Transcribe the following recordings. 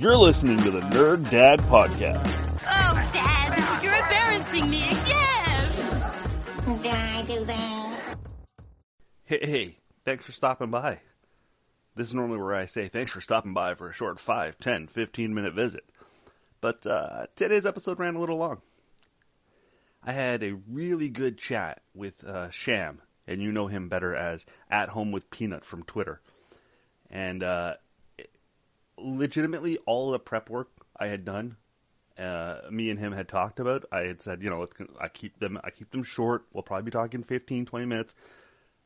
You're listening to the Nerd Dad Podcast. Oh, Dad, you're embarrassing me again. Did I do that? Hey, hey, thanks for stopping by. This is normally where I say thanks for stopping by for a short 5, 10, 15 minute visit. But uh, today's episode ran a little long. I had a really good chat with uh, Sham, and you know him better as At Home with Peanut from Twitter. And uh, legitimately, all the prep work I had done, uh, me and him had talked about. I had said, you know, I keep them, I keep them short. We'll probably be talking 15, 20 minutes.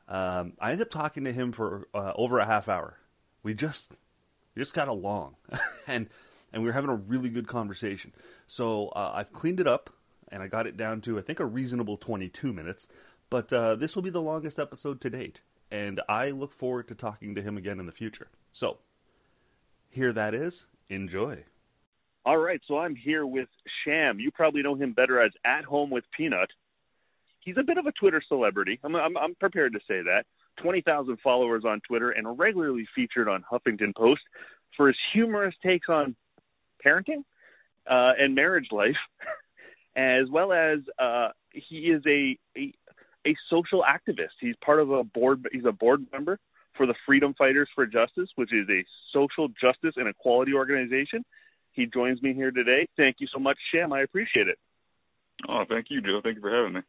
Um, I ended up talking to him for uh, over a half hour. We just, we just got along, and and we were having a really good conversation. So uh, I've cleaned it up, and I got it down to I think a reasonable 22 minutes. But uh, this will be the longest episode to date, and I look forward to talking to him again in the future. So here that is. Enjoy. All right, so I'm here with Sham. You probably know him better as At Home with Peanut. He's a bit of a Twitter celebrity. I'm, I'm, I'm prepared to say that. 20,000 followers on Twitter and regularly featured on Huffington Post for his humorous takes on parenting uh, and marriage life, as well as uh, he is a, a a social activist. He's part of a board. He's a board member for the Freedom Fighters for Justice, which is a social justice and equality organization. He joins me here today. Thank you so much, Sham. I appreciate it. Oh, thank you, Joe. Thank you for having me.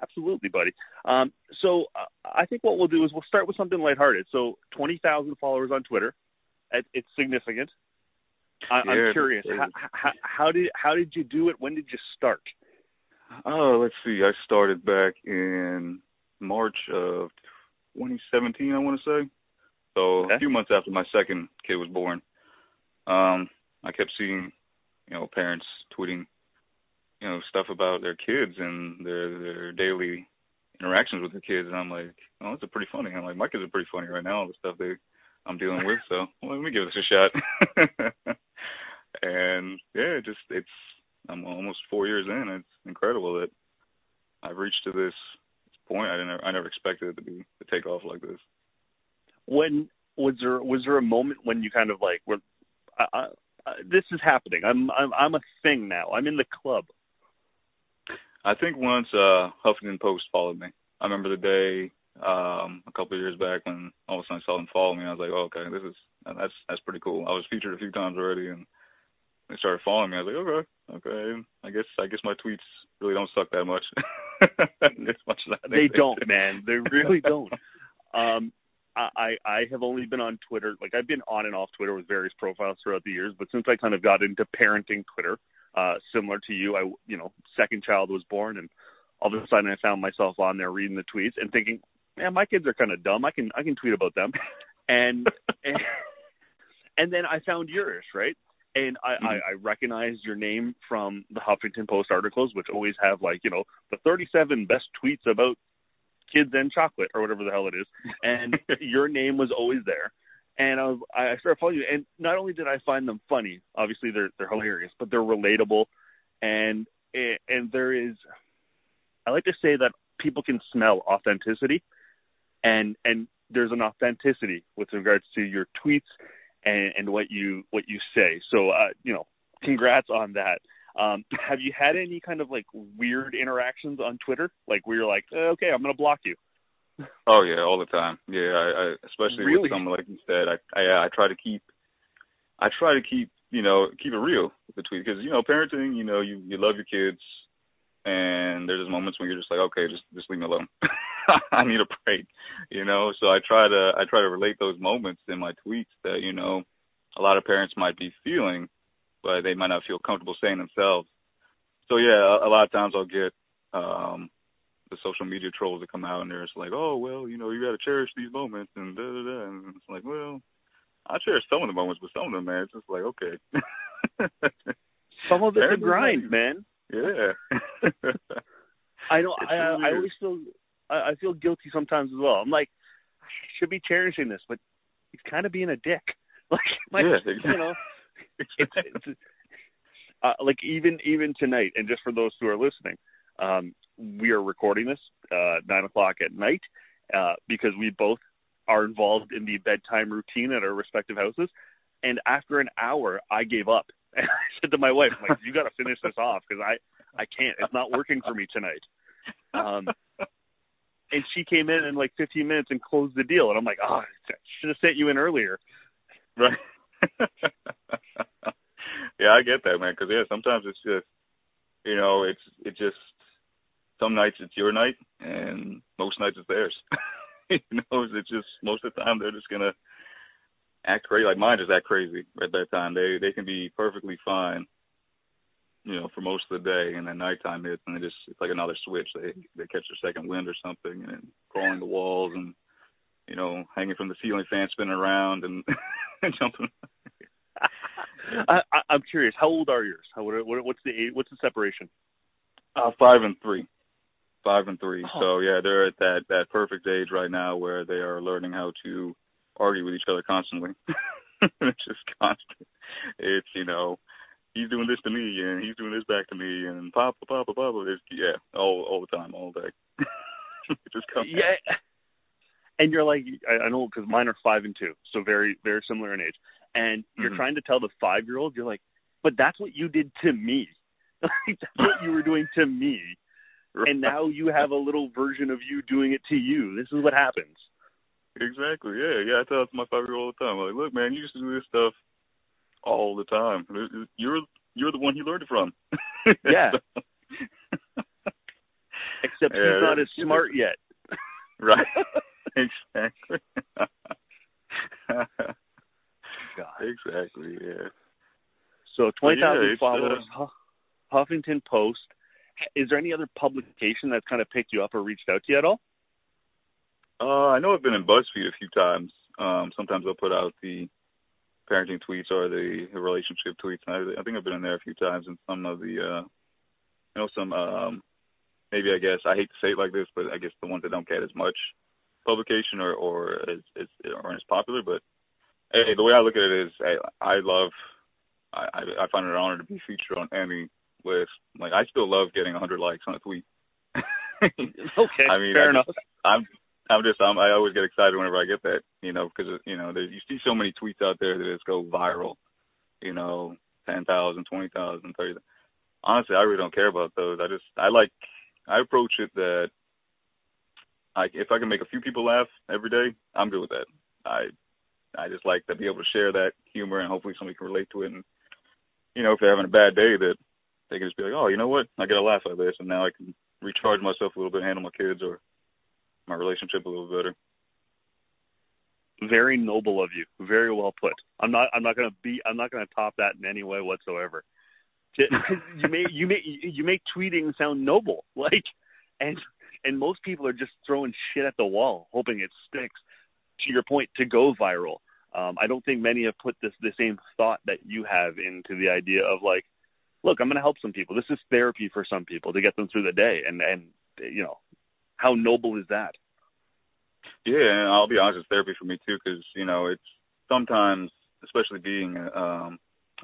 Absolutely, buddy. Um, so uh, I think what we'll do is we'll start with something lighthearted. So 20,000 followers on Twitter. It, it's significant. I, Yeah, I'm curious. How, how, how did how did you do it? When did you start? Oh, let's see. I started back in March of 2017, I want to say. So Okay. a few months after my second kid was born. Um, I kept seeing, you know, parents tweeting, you know, stuff about their kids and their their daily interactions with their kids, and I'm like, oh, that's a pretty funny. I'm like, my kids are pretty funny right now, all the stuff they I'm dealing with. So well, let me give this a shot. and yeah, it just it's I'm almost four years in. It's incredible that I've reached to this point. I didn't I never expected it to be to take off like this. When was there was there a moment when you kind of like were I, I, I, this is happening? I'm I'm I'm a thing now. I'm in the club. I think once uh Huffington Post followed me. I remember the day um a couple of years back when all of a sudden I saw them follow me. I was like, oh, okay, this is that's that's pretty cool. I was featured a few times already, and they started following me. I was like, okay, okay. I guess I guess my tweets really don't suck that much. much as I think They they don't, do. man. They really don't. Um, I I I have only been on Twitter. Like I've been on and off Twitter with various profiles throughout the years, but since I kind of got into parenting Twitter, uh, similar to you, I you know second child was born, and all of a sudden I found myself on there reading the tweets and thinking, man, my kids are kind of dumb. I can I can tweet about them, and and, and then I found yours, right? And I, I, mm-hmm. I recognized your name from the Huffington Post articles, which always have like, you know, the 37 best tweets about kids and chocolate or whatever the hell it is. And your name was always there. And I was, I started following you. And not only did I find them funny, obviously they're, they're hilarious, but they're relatable. And, eh, and there is, I like to say that people can smell authenticity and, and there's an authenticity with regards to your tweets and, and what you what you say. So uh, you know, congrats on that. Um, have you had any kind of like weird interactions on Twitter, like where you're like, eh, okay, I'm gonna block you? Oh yeah, all the time. Yeah, I, I especially Really? with someone like you said. I, I I try to keep, I try to keep you know keep it real with the tweet because you know parenting. You know you you love your kids, and there's just moments when you're just like, okay, just just leave me alone. I need a break, you know. So I try to I try to relate those moments in my tweets that you know a lot of parents might be feeling, but they might not feel comfortable saying themselves. So yeah, a, a lot of times I'll get um the social media trolls that come out and they're just like, oh well, you know, you got to cherish these moments and da da da, and it's like, well, I cherish some of the moments, but some of them, man, it's just like okay. some of it's a grind, man. Yeah. I know. It I, truly I always feel. I, I feel guilty sometimes as well. I'm like, I should be cherishing this, but he's kind of being a dick. Like, like Yeah, you know, it's, it's uh, like even even tonight, and just for those who are listening, um, we are recording this uh, nine o'clock at night uh, because we both are involved in the bedtime routine at our respective houses. And after an hour, I gave up. And I said to my wife, I'm like, "You got to finish this off because I I can't. It's not working for me tonight." Um, and she came in in like 15 minutes and closed the deal. And I'm like, "Oh, I should have sent you in earlier." Right. yeah, I get that, man. Because yeah, sometimes it's just, you know, it's it just some nights it's your night, and most nights it's theirs. you know, it's just most of the time they're just gonna act crazy. Like mine just act crazy at that time. They they can be perfectly fine, you know, for most of the day, and then nighttime hits, and they just it's like another switch. They they catch their second wind or something, and crawling the walls and you know, hanging from the ceiling fan, spinning around and jumping. I, I, I'm curious. How old are yours? How what, what, what's the age, what's the separation? Uh, five and three, five and three. Oh. So yeah, they're at that that perfect age right now where they are learning how to argue with each other constantly. it's just constant. It's you know, he's doing this to me and he's doing this back to me and papa papa papa. It's yeah, all all the time, all day. it just comes. Yeah. And you're like, I, I know because mine are five and two, so very very similar in age. And you're Mhm. trying to tell the five year old, you're like, but that's what you did to me. Like, that's what you were doing to me. And now you have a little version of you doing it to you. This is what happens. Exactly. Yeah, yeah. I tell it to my five year old all the time. I'm like, look, man, you used to do this stuff all the time. You're you're the one he learned it from. Yeah. Except Yeah, he's not as smart yet. right. exactly. God. exactly. Yeah. So twenty thousand yeah, uh, followers, Hu- Huffington Post. Is there any other publication that's kind of picked you up or reached out to you at all? Uh, I know I've been in BuzzFeed a few times. Um, sometimes they'll put out the parenting tweets or the relationship tweets. And I, I think I've been in there a few times in some of the, uh, you know, some um, maybe I guess I hate to say it like this, but I guess the ones that don't get as much publication or or as, as aren't as popular. But hey, the way I look at it is, I, I love, I I find it an honor to be featured on any list. Like I still love getting 100 likes on a tweet. Okay, I mean, fair I enough. just- I'm I'm just I'm, I always get excited whenever I get that, you know, because you know there, you see so many tweets out there that just go viral, you know, ten thousand, twenty thousand, thirty. Honestly, I really don't care about those. I just I like I approach it that I if I can make a few people laugh every day, I'm good with that. I I just like to be able to share that humor and hopefully somebody can relate to it. And you know, if they're having a bad day, that they can just be like, oh, you know what, I get a laugh of this, and now I can recharge myself a little bit, handle my kids or my relationship a little better. Very noble of you. Very well put. I'm not. I'm not going to be. I'm not going to top that in any way whatsoever. You make you make you make tweeting sound noble. Like, and and most people are just throwing shit at the wall, hoping it sticks. To your point, to go viral. Um, I don't think many have put this the same thought that you have into the idea of like, look, I'm going to help some people. This is therapy for some people to get them through the day, and and you know, how noble is that? Yeah, and I'll be honest, it's therapy for me too, because you know it's sometimes, especially being, um,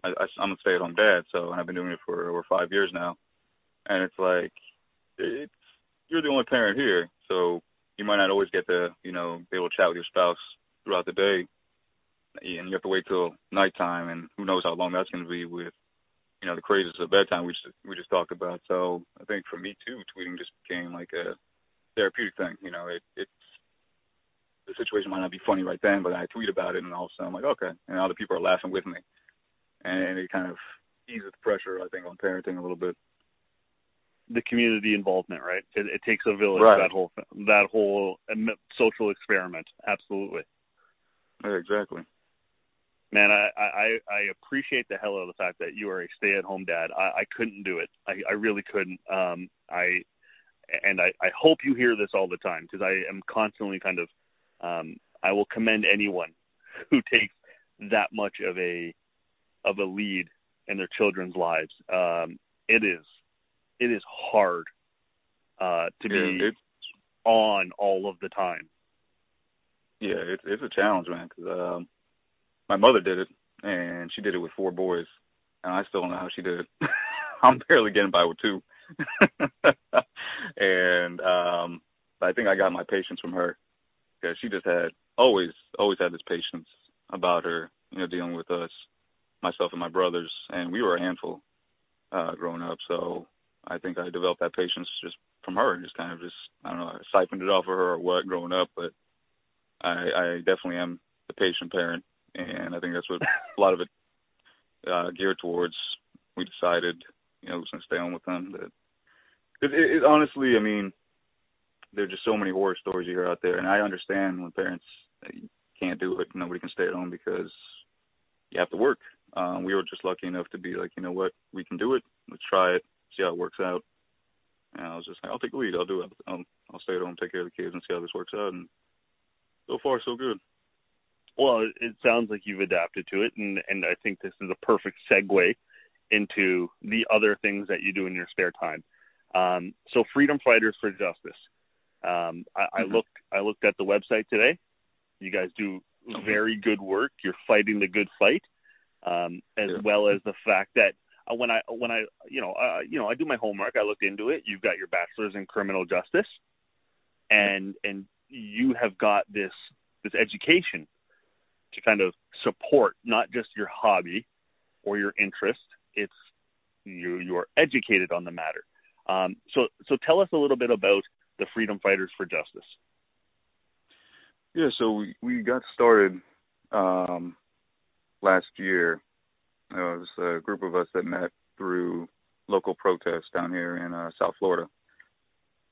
I, I, I'm a stay-at-home dad, so and I've been doing it for over five years now, and it's like, it's you're the only parent here, so you might not always get to, you know, be able to chat with your spouse throughout the day, and you have to wait till nighttime, and who knows how long that's going to be with, you know, the crazes of bedtime we just we just talked about. So I think for me too, tweeting just became like a therapeutic thing. You know, it it's the situation might not be funny right then, but I tweet about it, and all of a sudden I'm like, okay, and other people are laughing with me, and it kind of eases the pressure, I think, on parenting a little bit. the community involvement, right? It, it takes a village. Right. That whole that whole social experiment. Absolutely, Yeah, exactly. man. I, I I appreciate the hell out of the fact that you are a stay-at-home dad. I, I couldn't do it. I, I really couldn't. Um, I and I, I hope you hear this all the time because I am constantly kind of. Um, I will commend anyone who takes that much of a of a lead in their children's lives. Um, it is it is hard uh, to Yeah, be on all of the time. yeah, it's it's a challenge, man. Because um, my mother did it, and she did it with four boys, and I still don't know how she did it. I'm barely getting by with two, and um, I think I got my patience from her because she just had always always had this patience about her, you know, dealing with us, myself and my brothers, and we were a handful uh, growing up. So I think I developed that patience just from her, just kind of just I don't know, I siphoned it off of her or what growing up, but I, I definitely am the patient parent, and I think that's what a lot of it uh, geared towards. We decided, you know, since stay on with them that it, it, it honestly, I mean, there's just so many horror stories you hear out there, and I understand when parents uh, can't do it, nobody can stay at home because you have to work. Um, we were just lucky enough to be like, you know what, we can do it. Let's try it, see how it works out. And I was just like, I'll take the lead. I'll do it. I'll, I'll stay at home, take care of the kids, and see how this works out. And so far, so good. Well, it sounds like you've adapted to it, and and I think this is a perfect segue into the other things that you do in your spare time. Um, so, Freedom Fighters for Justice. Um, I, I Mhm. looked I looked at the website today. You guys do very good work. You're fighting the good fight, um, as Yeah. well as the fact that uh, when I when I you know uh, you know I do my homework. I looked into it. You've got your bachelor's in criminal justice, and and you have got this this education to kind of support not just your hobby or your interest. It's you you're educated on the matter. Um, so so tell us a little bit about the Freedom Fighters for Justice. Yeah, so we we got started um, last year. Uh, it was a group of us that met through local protests down here in uh, South Florida,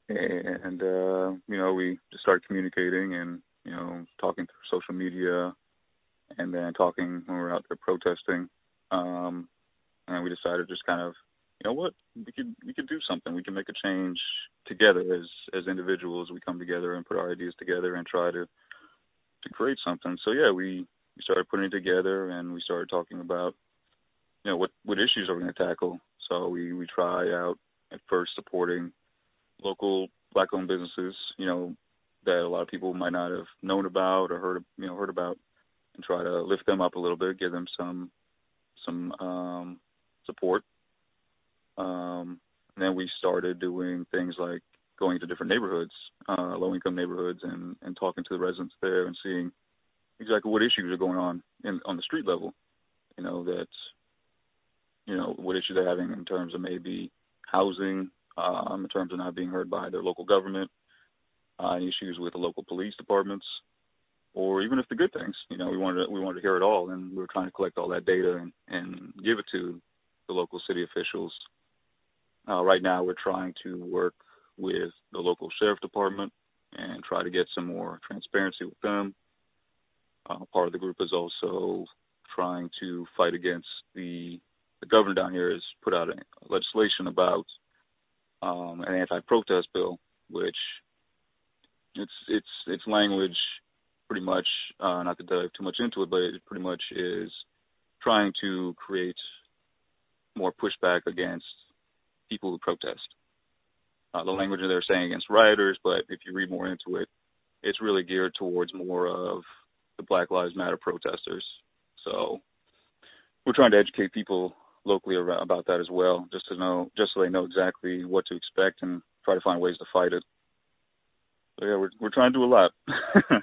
and uh, you know we just started communicating and you know talking through social media, and then talking when we were out there protesting. Um, and we decided just kind of, you know what, we could we could do something. We can make a change together as as individuals. We come together and put our ideas together and try to to create something. So yeah, we we started putting it together and we started talking about you know what what issues are we going to tackle. So we we try out at first supporting local black-owned businesses, you know, that a lot of people might not have known about or heard you know heard about, and try to lift them up a little bit, give them some some um, support. Um, and then we started doing things like going to different neighborhoods, uh, low income neighborhoods, and, and talking to the residents there and seeing exactly what issues are going on in, on the street level. You know, that, you know, what issues they're having in terms of maybe housing, um, in terms of not being heard by their local government, uh, issues with the local police departments, or even if the good things. You know, we wanted to, we wanted to hear it all, and we were trying to collect all that data and, and give it to the local city officials. Uh, right now, we're trying to work with the local sheriff department and try to get some more transparency with them. Uh, part of the group is also trying to fight against the the governor down here has put out a legislation about um, an anti-protest bill, which it's it's it's language pretty much uh, not to dive too much into it, but it pretty much is trying to create more pushback against people who protest uh, the language they're saying against rioters, but if you read more into it, it's really geared towards more of the Black Lives Matter protesters. So we're trying to educate people locally ar- about that as well, just to know, just so they know exactly what to expect and try to find ways to fight it. So yeah, we're we're trying to do a lot.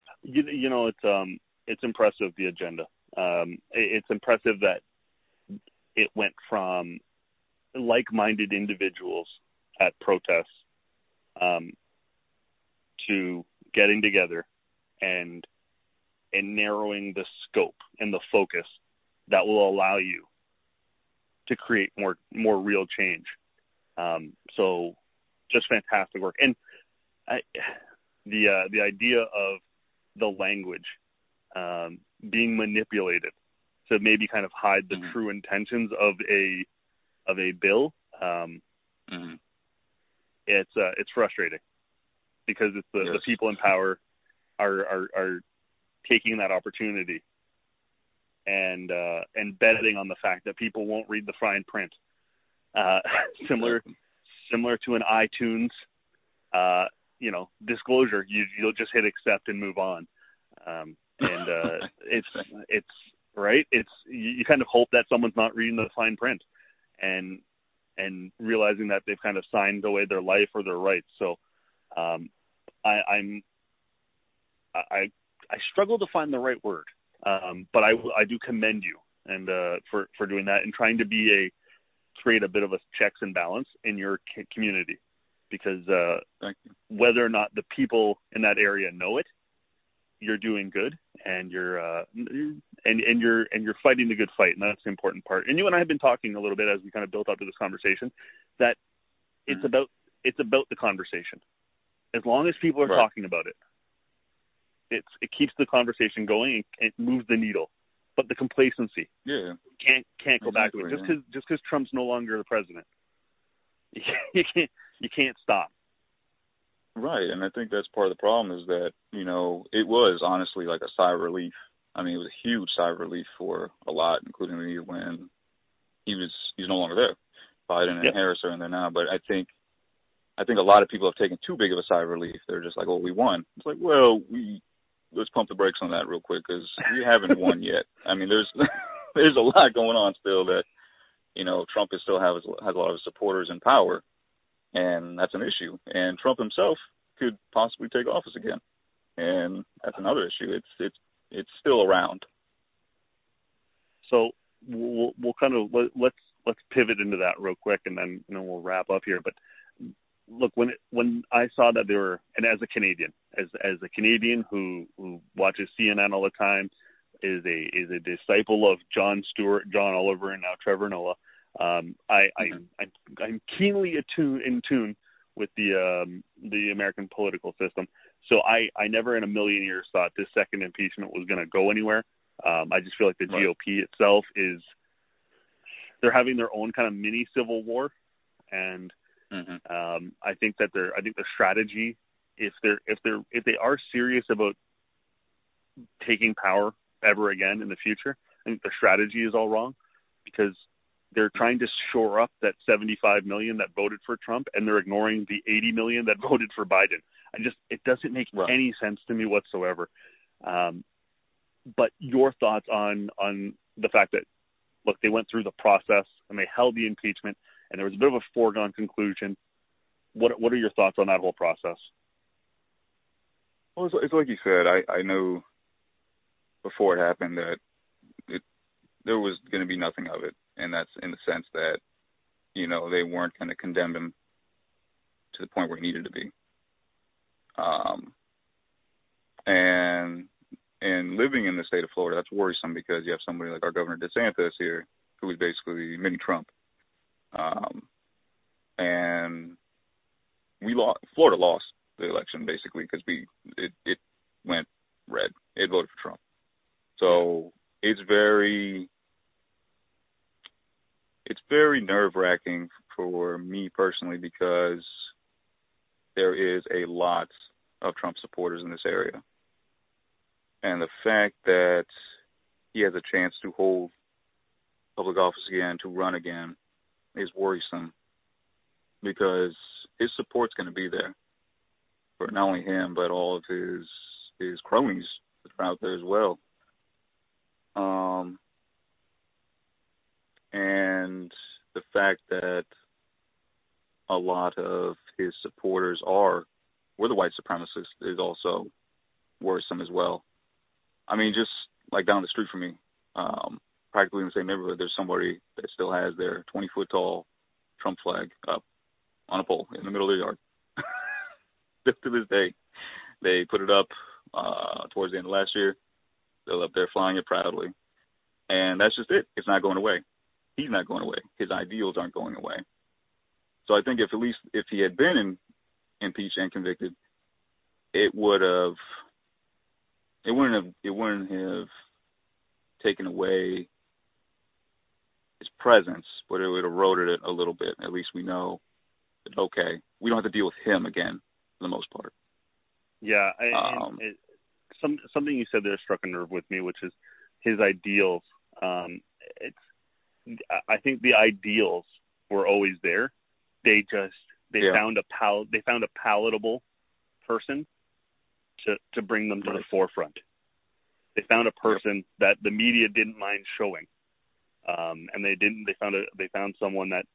You, you know, it's um, it's impressive the agenda. Um, it, it's impressive that it went from like-minded individuals at protests um, to getting together and and narrowing the scope and the focus that will allow you to create more more real change. Um, so, just fantastic work. And I, the uh, the idea of the language um, being manipulated to maybe kind of hide the Mhm. true intentions of a of a bill. Um, Mhm. it's uh, it's frustrating because it's the, the people in power are, are are taking that opportunity and uh, and betting on the fact that people won't read the fine print. Uh, similar similar to an iTunes, uh, you know, disclosure. You you'll just hit accept and move on. Um, and uh, it's it's right. It's you, you kind of hope that someone's not reading the fine print, and and realizing that they've kind of signed away their life or their rights. So um, I, I'm I I struggle to find the right word, um, but I I do commend you and uh, for for doing that and trying to be a create a bit of a checks and balance in your community because uh, whether or not the people in that area know it, you're doing good and you're uh, and and you're and you're fighting the good fight, and that's the important part. And you and I have been talking a little bit as we kind of built up to this conversation that it's Mhm. about it's about the conversation. As long as people are Right. talking about it, it's it keeps the conversation going and it moves the needle. But the complacency Yeah. can't can't go back to it Exactly, just yeah. because just because Trump's no longer the president. You can't you can't stop. Right, and I think that's part of the problem is that you know it was honestly like a sigh of relief. I mean, it was a huge sigh of relief for a lot, including me, when he was he's no longer there. Biden and Yep. Harris are in there now, but I think I think a lot of people have taken too big of a sigh of relief. They're just like, "Oh, we won." It's like, well, we let's pump the brakes on that real quick because we haven't won yet. I mean, there's there's a lot going on still that you know Trump is still has has a lot of supporters in power, and that's an issue. And Trump himself could possibly take office again, and that's another issue. It's it's it's still around. So we'll we'll kind of let, let's let's pivot into that real quick, and then you know we'll wrap up here. But look, when it, when I saw that they were, and as a Canadian, as as a Canadian who who watches CNN all the time, is a is a disciple of Jon Stewart, John Oliver, and now Trevor Noah. Um, I, I Mhm. I'm, I'm keenly attuned in tune with the um, the American political system. So I I never in a million years thought this second impeachment was going to go anywhere. Um, I just feel like the Right. GOP itself is they're having their own kind of mini civil war, and hmm um, I think that they're I think the strategy if they're if they're if they are serious about taking power ever again in the future, I think the strategy is all wrong because they're trying to shore up that 75 million that voted for Trump and they're ignoring the 80 million that voted for Biden. I just it doesn't make Right. any sense to me whatsoever. Um, but your thoughts on on the fact that look they went through the process and they held the impeachment and there was a bit of a foregone conclusion. What what are your thoughts on that whole process? Well, it's, it's like you said. I I knew before it happened that it there was going to be nothing of it, and that's in the sense that you know they weren't going to condemn him to the point where he needed to be. Um, and and living in the state of Florida, that's worrisome because you have somebody like our Governor DeSantis here, who is basically mini Trump. Um, and we lost. Florida lost the election basically because we it it went red. It voted for Trump. So it's very it's very nerve wracking for me personally because there is a lot of Trump supporters in this area. And the fact that he has a chance to hold public office again, to run again, is worrisome because his support's going to be there for not only him but all of his his cronies that are out there as well. Um, and the fact that a lot of his supporters are were the white supremacists is also worrisome as well. I mean, just like down the street from me, um, practically in the same neighborhood, there's somebody that still has their 20 foot tall Trump flag up on a pole in the middle of the yard. to this day, they put it up uh, towards the end of last year. They're up there flying it proudly, and that's just it. It's not going away. He's not going away. His ideals aren't going away. So I think if at least if he had been in, impeached and convicted, it would have it wouldn't have it wouldn't have taken away his presence, but it would have eroded it a little bit. At least we know that okay, we don't have to deal with him again for the most part. Yeah, I, Um, it, some something you said there struck a nerve with me, which is his ideals. Um, it's I think the ideals were always there. They just they Yeah. found a pal they found a palatable person to to bring them to the forefront. They found a person that the media didn't mind showing, um, and they didn't. They found a they found someone that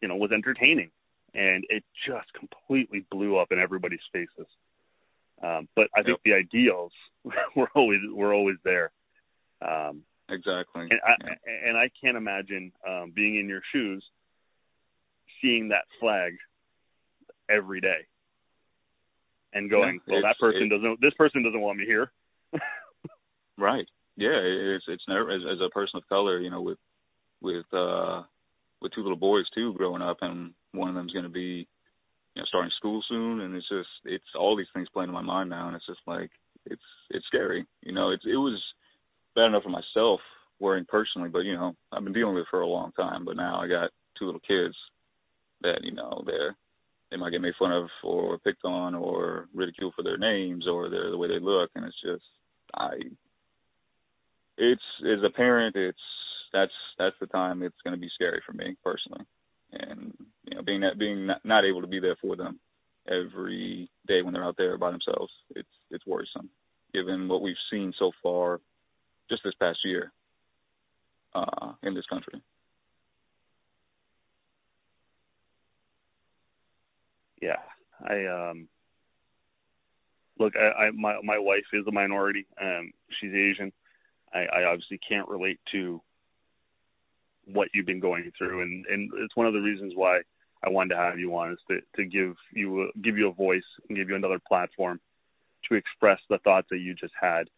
you know was entertaining, and it just completely blew up in everybody's faces. Um, but I think Yep. the ideals were always were always there. Um, Exactly. and I Yeah. and I can't imagine um, being in your shoes, seeing that flag every day, and going, Yeah, "Well, that person doesn't. This person doesn't want me here." Right. Yeah, it's it's never as, as a person of color, you know, with with uh with two little boys too growing up, and one of them's going to be, you know, starting school soon, and it's just it's all these things playing in my mind now, and it's just like it's it's scary, you know. It's it was bad enough for myself worrying personally, but you know, I've been dealing with it for a long time, but now I got two little kids that you know they're they might get made fun of or picked on or ridiculed for their names or their the way they look, and it's just I it's as a parent it's that's that's the time it's going to be scary for me personally and you know being that being not, not able to be there for them every day when they're out there by themselves it's it's worrisome given what we've seen so far just this past year uh in this country Yeah, I um look. I, I my my wife is a minority. Um, she's Asian. I, I obviously can't relate to what you've been going through, and and it's one of the reasons why I wanted to have you on is to to give you a, give you a voice and give you another platform to express the thoughts that you just had.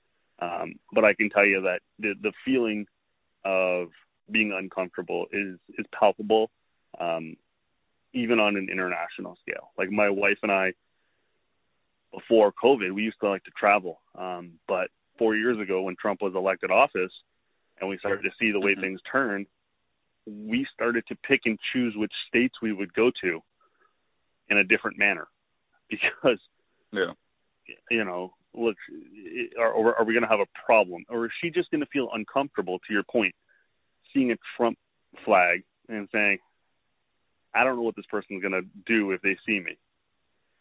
Um, but I can tell you that the the feeling of being uncomfortable is is palpable. Um, even on an international scale. Like my wife and I, before COVID, we used to like to travel. Um, but four years ago, when Trump was elected office, and we started to see the way Mhm. things turned, we started to pick and choose which states we would go to in a different manner, because yeah you know, look, are, are we going to have a problem, or is she just going to feel uncomfortable? To your point, seeing a Trump flag and saying, "I don't know what this person's going to do if they see me."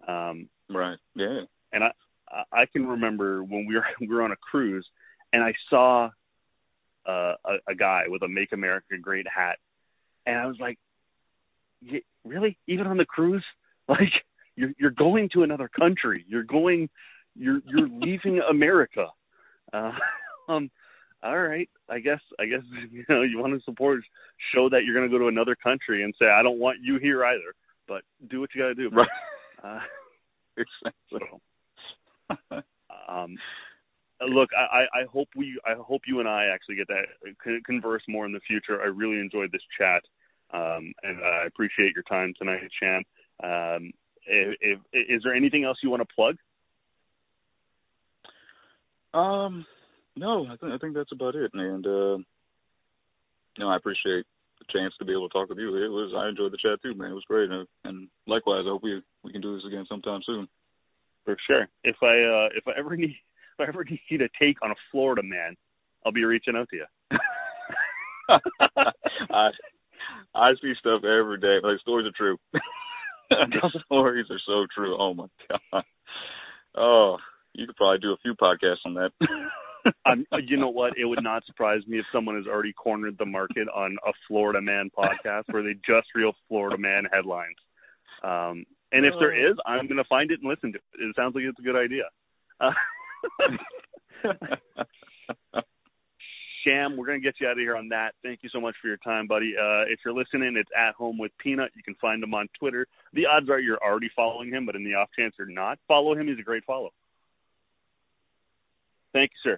Um, right yeah and I I- I can remember when we were we were on a cruise, and I saw uh, a, a guy with a "Make America Great" hat, and I was like, "Y- "Really? Even on the cruise? Like you're you're going to another country? You're going, you're you're leaving America." Uh, um, all right, I guess I guess you know you want to support, show that you're going to go to another country and say, "I don't want you here either." But do what you got to do. right Uh, exactly so, um, look, I, I I hope we, I hope you and I actually get to converse more in the future. I really enjoyed this chat, um, and I appreciate your time tonight, Sham. Um, if, if, is there anything else you want to plug? Um, no, I think I think that's about it. And uh, no, I appreciate the chance to be able to talk with you. It was I enjoyed the chat too, man. It was great, and, and likewise, I hope we we can do this again sometime soon. For sure. If I uh, if I ever need if I ever need a take on a Florida man, I'll be reaching out to you. I I see stuff every day. Like stories are true. the stories are so true. Oh my god. Oh you could probably do a few podcasts on that. I'm, you know what? It would not surprise me if someone has already cornered the market on a Florida Man podcast where they just reel Florida Man headlines. Um, and if there is, I'm going to find it and listen to it. It sounds like it's a good idea. Uh, Sham, we're going to get you out of here on that. Thank you so much for your time, buddy. Uh, if you're listening, it's at home with Peanut. You can find him on Twitter. The odds are you're already following him, but in the off chance you're not, follow him. He's a great follow. Thank you, sir.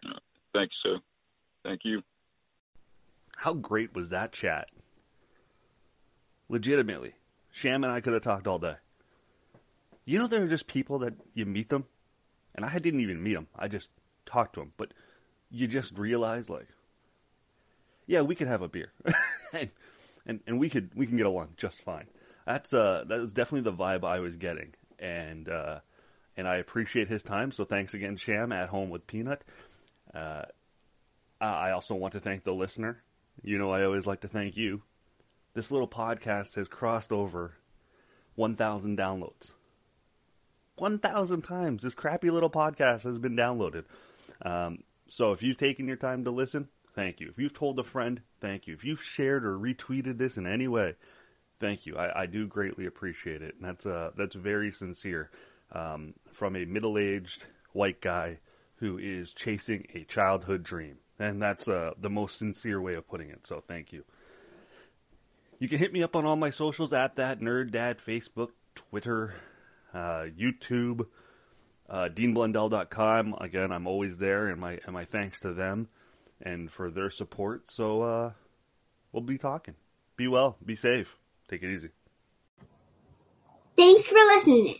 Thanks, sir. Thank you. How great was that chat? Legitimately. Sham and I could have talked all day. You know, there are just people that you meet them, and I didn't even meet him. I just talked to him, but you just realize, like, yeah, we could have a beer, and, and and we could we can get along just fine. That's uh that was definitely the vibe I was getting, and uh, and I appreciate his time. So thanks again, Sham, at home with Peanut. Uh, I also want to thank the listener. You know, I always like to thank you. This little podcast has crossed over 1,000 downloads. 1,000 times this crappy little podcast has been downloaded. Um, so if you've taken your time to listen, thank you. If you've told a friend, thank you. If you've shared or retweeted this in any way, thank you. I, I do greatly appreciate it. And that's, uh, that's very sincere um, from a middle aged white guy who is chasing a childhood dream. And that's uh, the most sincere way of putting it. So thank you. You can hit me up on all my socials at that nerd dad, Facebook, Twitter, uh, YouTube, uh, DeanBlundell.com. Again, I'm always there, and my and my thanks to them and for their support. So uh, we'll be talking. Be well. Be safe. Take it easy. Thanks for listening.